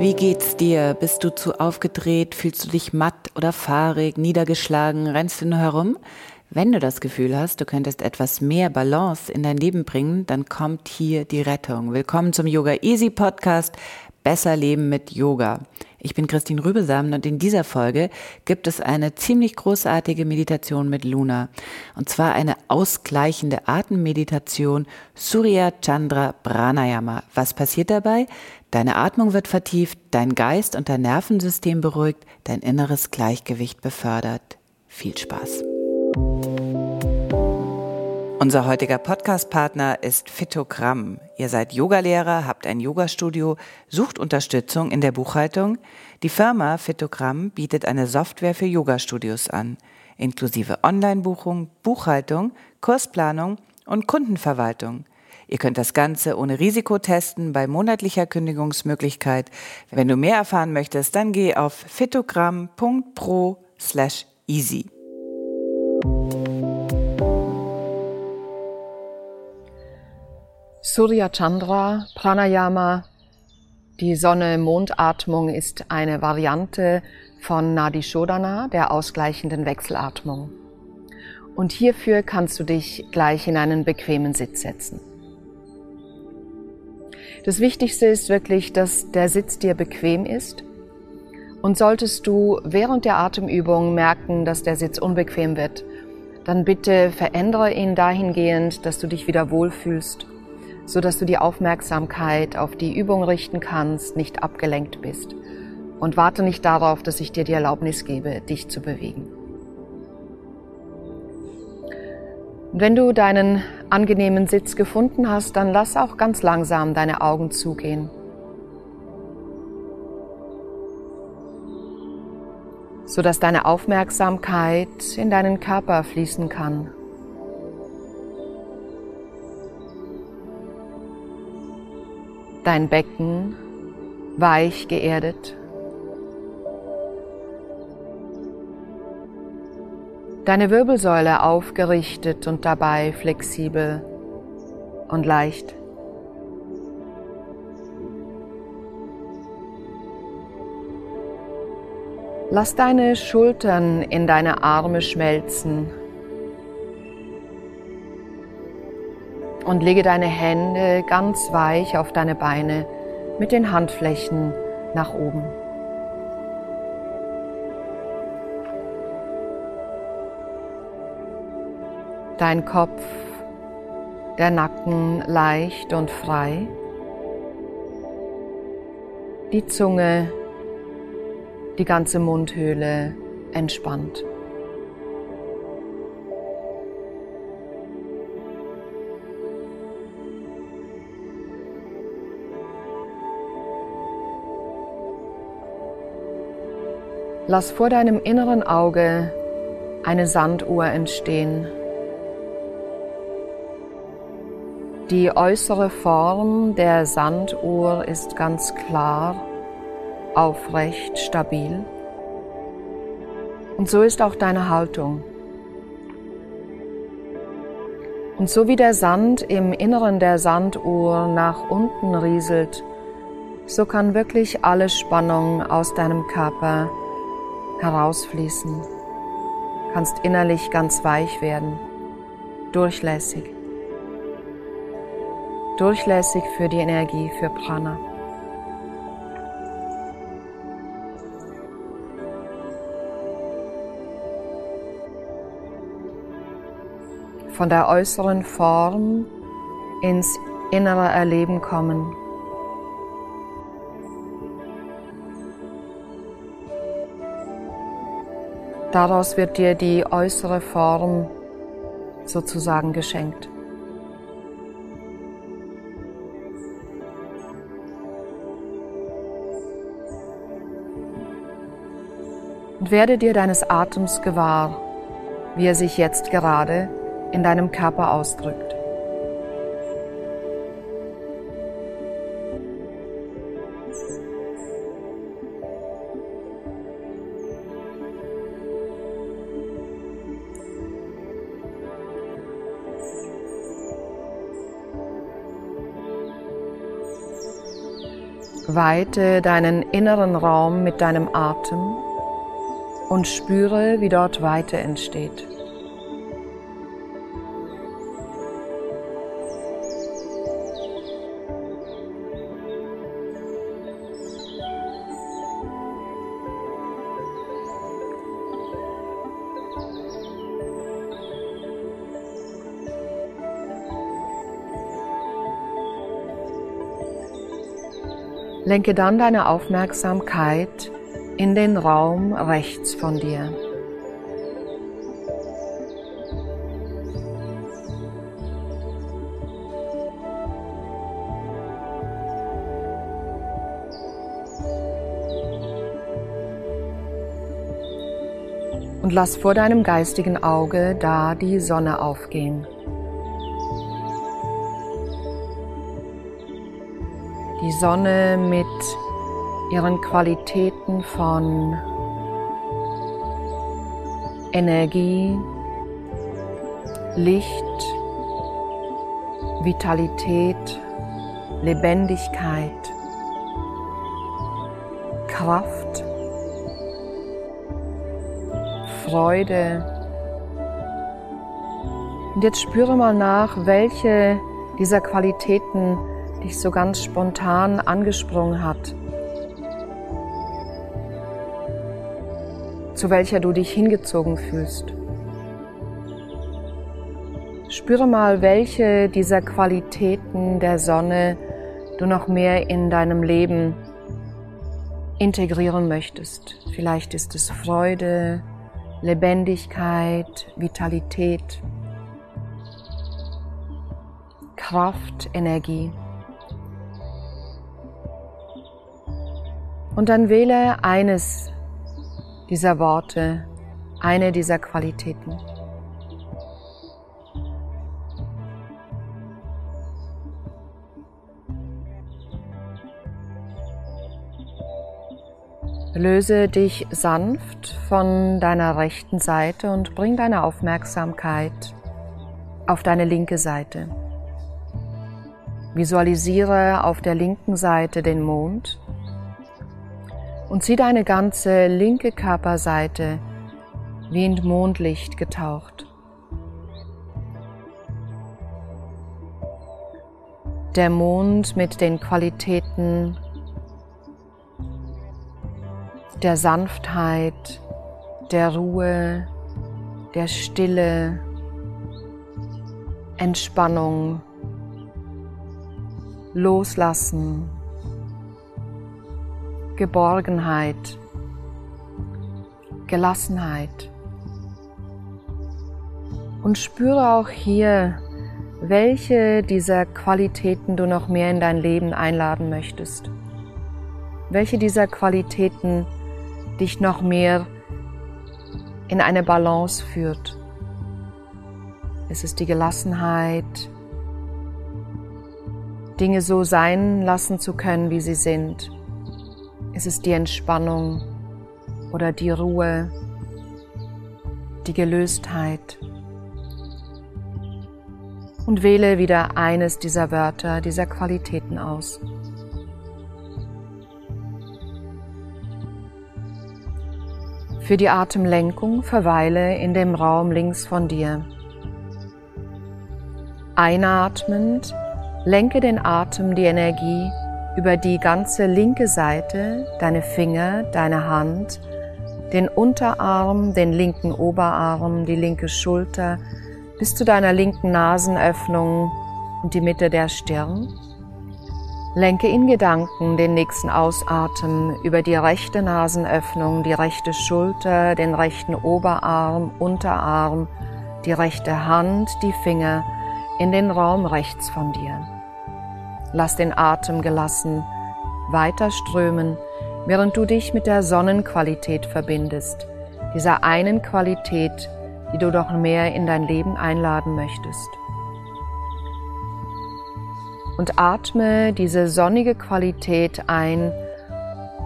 Wie geht's dir? Bist du zu aufgedreht? Fühlst du dich matt oder fahrig, niedergeschlagen? Rennst du nur herum? Wenn du das Gefühl hast, du könntest etwas mehr Balance in dein Leben bringen, dann kommt hier die Rettung. Willkommen zum Yoga Easy Podcast. Besser leben mit Yoga. Ich bin Christine Rübesamen und in dieser Folge gibt es eine ziemlich großartige Meditation mit Luna. Und zwar eine ausgleichende Atemmeditation Surya Chandra Pranayama. Was passiert dabei? Deine Atmung wird vertieft, dein Geist und dein Nervensystem beruhigt, dein inneres Gleichgewicht befördert. Viel Spaß! Unser heutiger Podcast-Partner ist Phytogramm. Ihr seid Yogalehrer, habt ein Yogastudio, sucht Unterstützung in der Buchhaltung. Die Firma Phytogramm bietet eine Software für Yogastudios an, inklusive Online-Buchung, Buchhaltung, Kursplanung und Kundenverwaltung. Ihr könnt das Ganze ohne Risiko testen bei monatlicher Kündigungsmöglichkeit. Wenn du mehr erfahren möchtest, dann geh auf phytogramm.pro slash easy. Surya Chandra, Pranayama, die Sonne-Mondatmung ist eine Variante von Nadi Shodhana, der ausgleichenden Wechselatmung. Und hierfür kannst du dich gleich in einen bequemen Sitz setzen. Das Wichtigste ist wirklich, dass der Sitz dir bequem ist. Und solltest du während der Atemübung merken, dass der Sitz unbequem wird, dann bitte verändere ihn dahingehend, dass du dich wieder wohlfühlst so dass du die Aufmerksamkeit auf die Übung richten kannst, nicht abgelenkt bist. Und warte nicht darauf, dass ich dir die Erlaubnis gebe, dich zu bewegen. Und wenn du deinen angenehmen Sitz gefunden hast, dann lass auch ganz langsam deine Augen zugehen. sodass deine Aufmerksamkeit in deinen Körper fließen kann. Dein Becken weich geerdet. Deine Wirbelsäule aufgerichtet und dabei flexibel und leicht. Lass deine Schultern in deine Arme schmelzen und lege deine Hände ganz weich auf deine Beine mit den Handflächen nach oben. Dein Kopf, der Nacken leicht und frei. Die Zunge, die ganze Mundhöhle entspannt. Lass vor deinem inneren Auge eine Sanduhr entstehen. Die äußere Form der Sanduhr ist ganz klar, aufrecht, stabil. Und so ist auch deine Haltung. Und so wie der Sand im Inneren der Sanduhr nach unten rieselt, so kann wirklich alle Spannung aus deinem Körper herausfließen, kannst innerlich ganz weich werden, durchlässig. Durchlässig für die Energie, für Prana. Von der äußeren Form ins innere Erleben kommen. Daraus wird dir die äußere Form sozusagen geschenkt. Und werde dir deines Atems gewahr, wie er sich jetzt gerade in deinem Körper ausdrückt. Weite deinen inneren Raum mit deinem Atem und spüre, wie dort Weite entsteht. Lenke dann deine Aufmerksamkeit in den Raum rechts von dir. Und lass vor deinem geistigen Auge da die Sonne aufgehen. Die Sonne mit ihren Qualitäten von Energie, Licht, Vitalität, Lebendigkeit, Kraft, Freude. Und jetzt spüre mal nach, welche dieser Qualitäten dich so ganz spontan angesprungen hat. zu welcher du dich hingezogen fühlst. Spüre mal, welche dieser Qualitäten der Sonne du noch mehr in deinem Leben integrieren möchtest. Vielleicht ist es Freude, Lebendigkeit, Vitalität, Kraft, Energie. Und dann wähle eines dieser Worte eine dieser Qualitäten. Löse dich sanft von deiner rechten Seite und bring deine Aufmerksamkeit auf deine linke Seite. Visualisiere auf der linken Seite den Mond und sieh deine ganze linke Körperseite wie in Mondlicht getaucht. Der Mond mit den Qualitäten der Sanftheit, der Ruhe, der Stille, Entspannung, Loslassen, Geborgenheit, Gelassenheit. Und spüre auch hier, welche dieser Qualitäten du noch mehr in dein Leben einladen möchtest. Welche dieser Qualitäten dich noch mehr in eine Balance führt. Es ist die Gelassenheit, Dinge so sein lassen zu können, wie sie sind. Es ist die Entspannung oder die Ruhe, die Gelöstheit. Und wähle wieder eines dieser Wörter, dieser Qualitäten aus. Für die Atemlenkung verweile in dem Raum links von dir. Einatmend lenke den Atem die Energie über die ganze linke Seite, deine Finger, deine Hand, den Unterarm, den linken Oberarm, die linke Schulter bis zu deiner linken Nasenöffnung und die Mitte der Stirn. Lenke in Gedanken den nächsten Ausatmen über die rechte Nasenöffnung, die rechte Schulter, den rechten Oberarm, Unterarm, die rechte Hand, die Finger in den Raum rechts von dir. Lass den Atem gelassen weiter strömen, während du dich mit der Sonnenqualität verbindest, dieser einen Qualität, die du doch mehr in dein Leben einladen möchtest. Und atme diese sonnige Qualität ein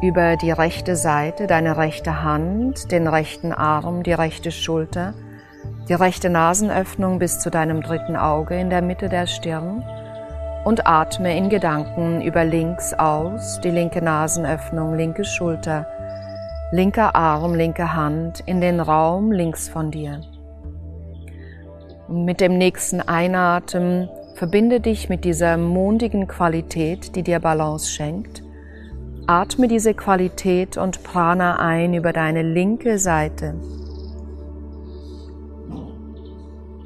über die rechte Seite, deine rechte Hand, den rechten Arm, die rechte Schulter, die rechte Nasenöffnung bis zu deinem dritten Auge in der Mitte der Stirn und atme in Gedanken über links aus, die linke Nasenöffnung, linke Schulter, linker Arm, linke Hand in den Raum links von dir. Und mit dem nächsten Einatmen Verbinde dich mit dieser mondigen Qualität, die dir Balance schenkt. Atme diese Qualität und Prana ein über deine linke Seite.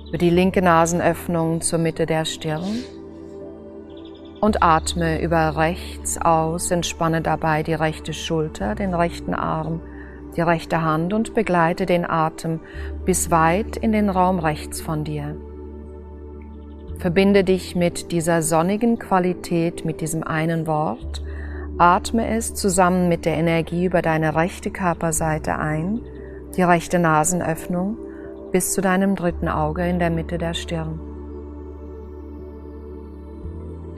Über die linke Nasenöffnung zur Mitte der Stirn. Und atme über rechts aus, entspanne dabei die rechte Schulter, den rechten Arm, die rechte Hand und begleite den Atem bis weit in den Raum rechts von dir. Verbinde dich mit dieser sonnigen Qualität, mit diesem einen Wort. Atme es zusammen mit der Energie über deine rechte Körperseite ein, die rechte Nasenöffnung bis zu deinem dritten Auge in der Mitte der Stirn.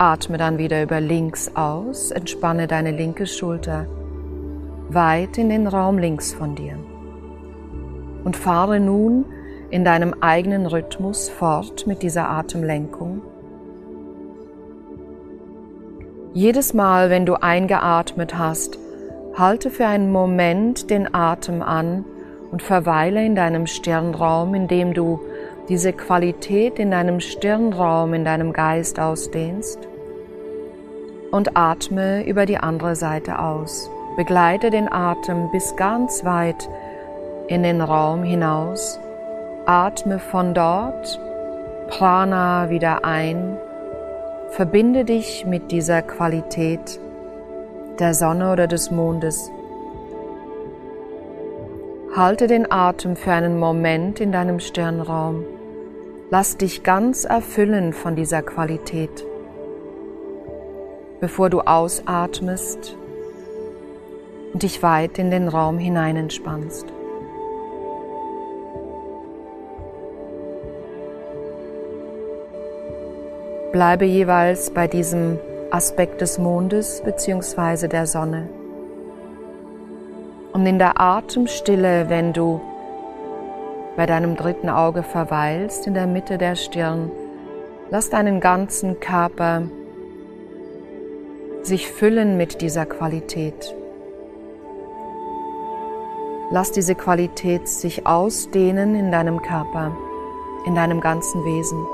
Atme dann wieder über links aus, entspanne deine linke Schulter weit in den Raum links von dir und fahre nun in deinem eigenen Rhythmus fort mit dieser Atemlenkung. Jedes Mal, wenn du eingeatmet hast, halte für einen Moment den Atem an und verweile in deinem Stirnraum, indem du diese Qualität in deinem Stirnraum, in deinem Geist ausdehnst und atme über die andere Seite aus. Begleite den Atem bis ganz weit in den Raum hinaus Atme von dort Prana wieder ein. Verbinde dich mit dieser Qualität der Sonne oder des Mondes. Halte den Atem für einen Moment in deinem Stirnraum. Lass dich ganz erfüllen von dieser Qualität. Bevor du ausatmest und dich weit in den Raum hinein entspannst. Bleibe jeweils bei diesem Aspekt des Mondes bzw. der Sonne. Und in der Atemstille, wenn du bei deinem dritten Auge verweilst, in der Mitte der Stirn, lass deinen ganzen Körper sich füllen mit dieser Qualität. Lass diese Qualität sich ausdehnen in deinem Körper, in deinem ganzen Wesen.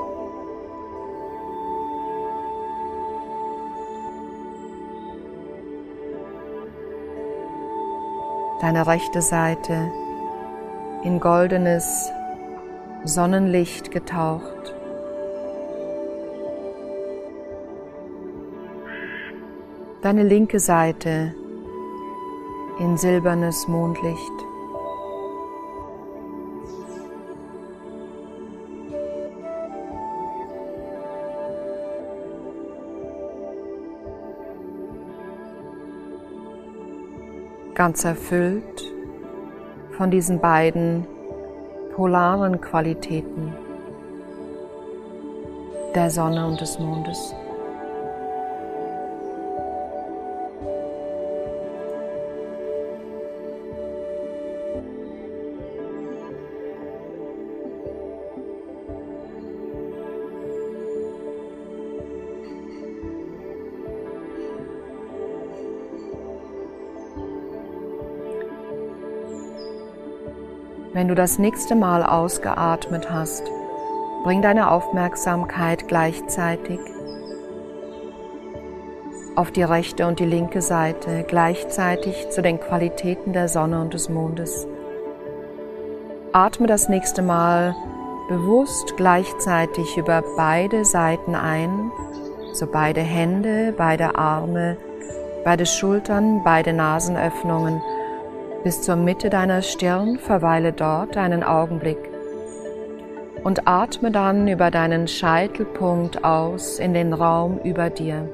deine rechte Seite in goldenes Sonnenlicht getaucht. Deine linke Seite in silbernes Mondlicht. ganz erfüllt von diesen beiden polaren Qualitäten der Sonne und des Mondes. Wenn du das nächste Mal ausgeatmet hast, bring deine Aufmerksamkeit gleichzeitig auf die rechte und die linke Seite, gleichzeitig zu den Qualitäten der Sonne und des Mondes. Atme das nächste Mal bewusst gleichzeitig über beide Seiten ein So beide Hände, beide Arme, beide Schultern, beide Nasenöffnungen bis zur Mitte deiner Stirn, verweile dort einen Augenblick und atme dann über deinen Scheitelpunkt aus in den Raum über dir.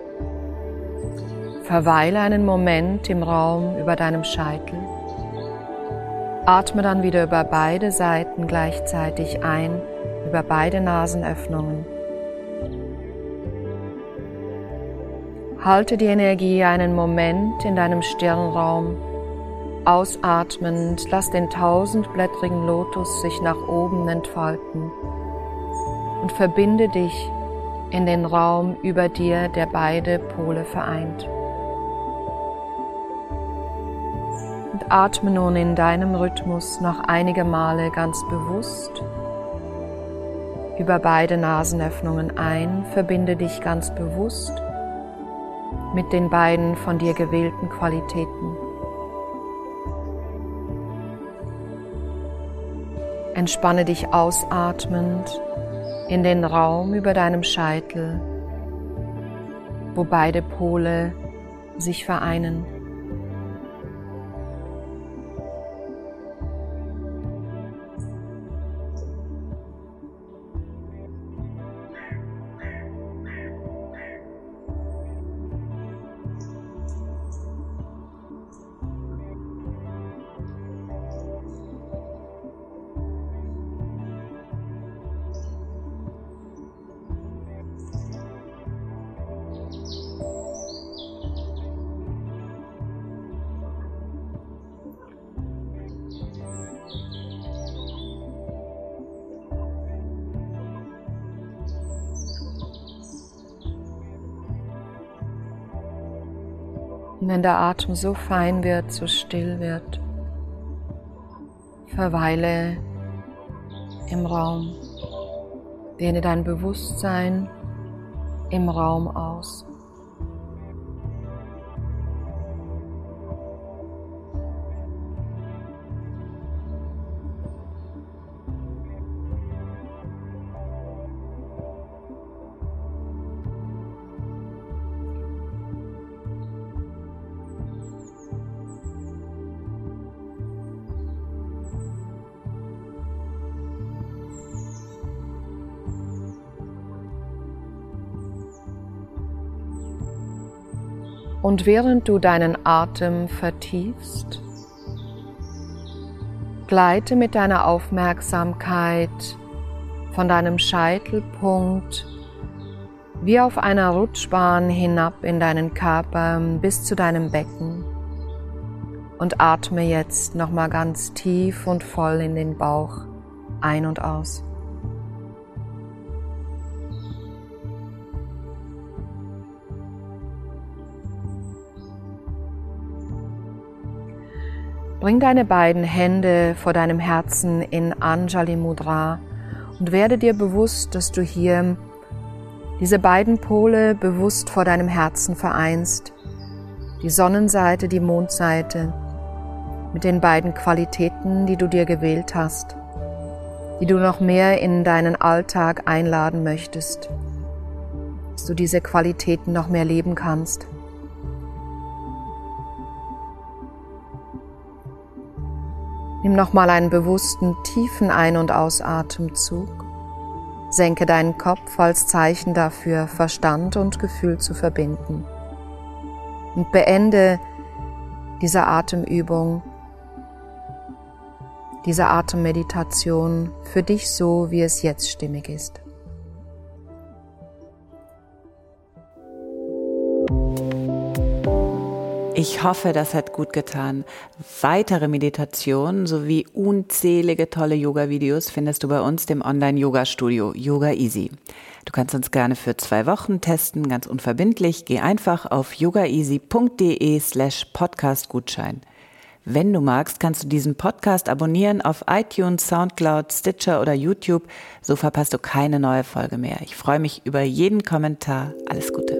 Verweile einen Moment im Raum über deinem Scheitel. Atme dann wieder über beide Seiten gleichzeitig ein, über beide Nasenöffnungen. Halte die Energie einen Moment in deinem Stirnraum. Ausatmend, lass den tausendblättrigen Lotus sich nach oben entfalten und verbinde dich in den Raum über dir, der beide Pole vereint. Und atme nun in deinem Rhythmus noch einige Male ganz bewusst über beide Nasenöffnungen ein, verbinde dich ganz bewusst mit den beiden von dir gewählten Qualitäten. Entspanne dich ausatmend in den Raum über deinem Scheitel, wo beide Pole sich vereinen. Und wenn der Atem so fein wird, so still wird, verweile im Raum. Dehne dein Bewusstsein im Raum aus. Und während du deinen Atem vertiefst, gleite mit deiner Aufmerksamkeit von deinem Scheitelpunkt wie auf einer Rutschbahn hinab in deinen Körper bis zu deinem Becken und atme jetzt nochmal ganz tief und voll in den Bauch ein und aus. Bring deine beiden Hände vor deinem Herzen in Anjali Mudra und werde dir bewusst, dass du hier diese beiden Pole bewusst vor deinem Herzen vereinst. Die Sonnenseite, die Mondseite mit den beiden Qualitäten, die du dir gewählt hast, die du noch mehr in deinen Alltag einladen möchtest, dass du diese Qualitäten noch mehr leben kannst. Nimm nochmal einen bewussten tiefen Ein- und Ausatemzug. Senke deinen Kopf als Zeichen dafür, Verstand und Gefühl zu verbinden. Und beende diese Atemübung, diese Atemmeditation für dich so, wie es jetzt stimmig ist. Ich hoffe, das hat gut getan. Weitere Meditationen sowie unzählige tolle Yoga-Videos findest du bei uns, dem Online-Yoga-Studio Yoga Easy. Du kannst uns gerne für zwei Wochen testen, ganz unverbindlich. Geh einfach auf yogaeasy.de slash podcastgutschein. Wenn du magst, kannst du diesen Podcast abonnieren auf iTunes, Soundcloud, Stitcher oder YouTube. So verpasst du keine neue Folge mehr. Ich freue mich über jeden Kommentar. Alles Gute.